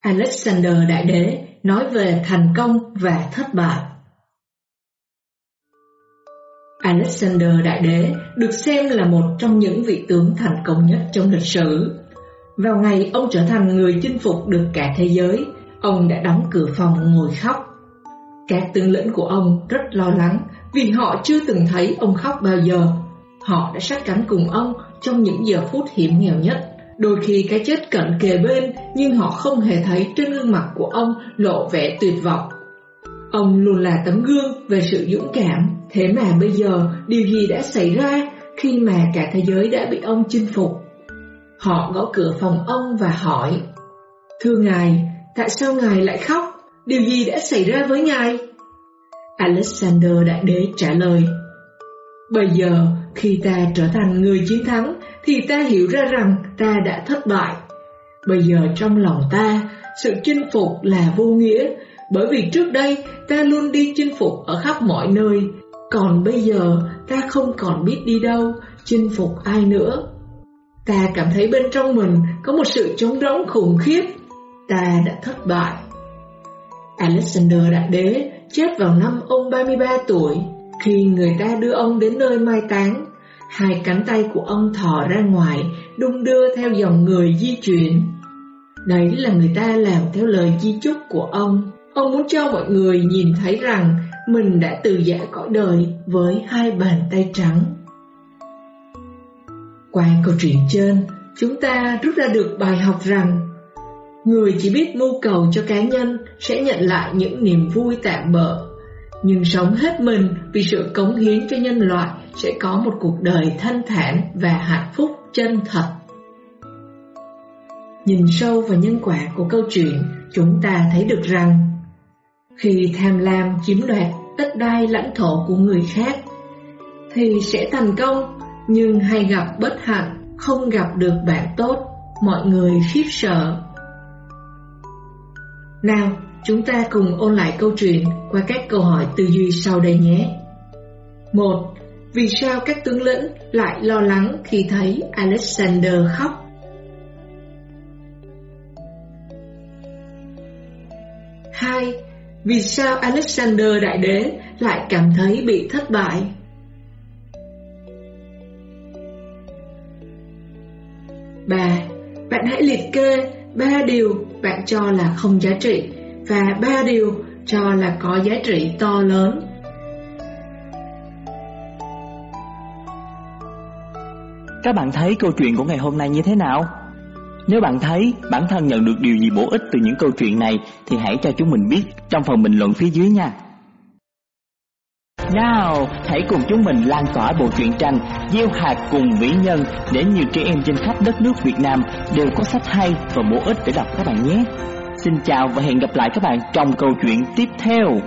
Alexander Đại Đế nói về thành công và thất bại. Alexander Đại Đế được xem là một trong những vị tướng thành công nhất trong lịch sử. Vào ngày ông trở thành người chinh phục được cả thế giới, ông đã đóng cửa phòng ngồi khóc. Các tướng lĩnh của ông rất lo lắng vì họ chưa từng thấy ông khóc bao giờ. Họ đã sát cánh cùng ông trong những giờ phút hiểm nghèo nhất. Đôi khi cái chết cận kề bên nhưng họ không hề thấy trên gương mặt của ông lộ vẻ tuyệt vọng. Ông luôn là tấm gương về sự dũng cảm, thế mà bây giờ điều gì đã xảy ra khi mà cả thế giới đã bị ông chinh phục? Họ gõ cửa phòng ông và hỏi Thưa Ngài, tại sao Ngài lại khóc? Điều gì đã xảy ra với Ngài? Alexander Đại Đế trả lời Bây giờ, khi ta trở thành người chiến thắng, thì ta hiểu ra rằng ta đã thất bại. Bây giờ trong lòng ta, sự chinh phục là vô nghĩa, bởi vì trước đây ta luôn đi chinh phục ở khắp mọi nơi, còn bây giờ ta không còn biết đi đâu, chinh phục ai nữa. Ta cảm thấy bên trong mình có một sự trống rỗng khủng khiếp, ta đã thất bại. Alexander Đại Đế chết vào năm ông 33 tuổi, khi người ta đưa ông đến nơi mai táng. Hai cánh tay của ông thò ra ngoài, đung đưa theo dòng người di chuyển. Đấy là người ta làm theo lời di chúc của ông. Ông muốn cho mọi người nhìn thấy rằng mình đã từ giả cõi đời với hai bàn tay trắng. Qua câu chuyện trên, chúng ta rút ra được bài học rằng Người chỉ biết mưu cầu cho cá nhân sẽ nhận lại những niềm vui tạm bợ nhưng sống hết mình vì sự cống hiến cho nhân loại sẽ có một cuộc đời thanh thản và hạnh phúc chân thật. Nhìn sâu vào nhân quả của câu chuyện, chúng ta thấy được rằng Khi tham lam chiếm đoạt đất đai lãnh thổ của người khác Thì sẽ thành công, nhưng hay gặp bất hạnh, không gặp được bạn tốt, mọi người khiếp sợ. Nào, chúng ta cùng ôn lại câu chuyện qua các câu hỏi tư duy sau đây nhé. 1. Vì sao các tướng lĩnh lại lo lắng khi thấy Alexander khóc? Hai, Vì sao Alexander Đại Đế lại cảm thấy bị thất bại? Ba, Bạn hãy liệt kê ba điều bạn cho là không giá trị và ba điều cho là có giá trị to lớn. Các bạn thấy câu chuyện của ngày hôm nay như thế nào? Nếu bạn thấy bản thân nhận được điều gì bổ ích từ những câu chuyện này thì hãy cho chúng mình biết trong phần bình luận phía dưới nha. Nào, hãy cùng chúng mình lan tỏa bộ truyện tranh Gieo hạt cùng vĩ nhân để nhiều trẻ em trên khắp đất nước Việt Nam đều có sách hay và bổ ích để đọc các bạn nhé. Xin chào và hẹn gặp lại các bạn trong câu chuyện tiếp theo.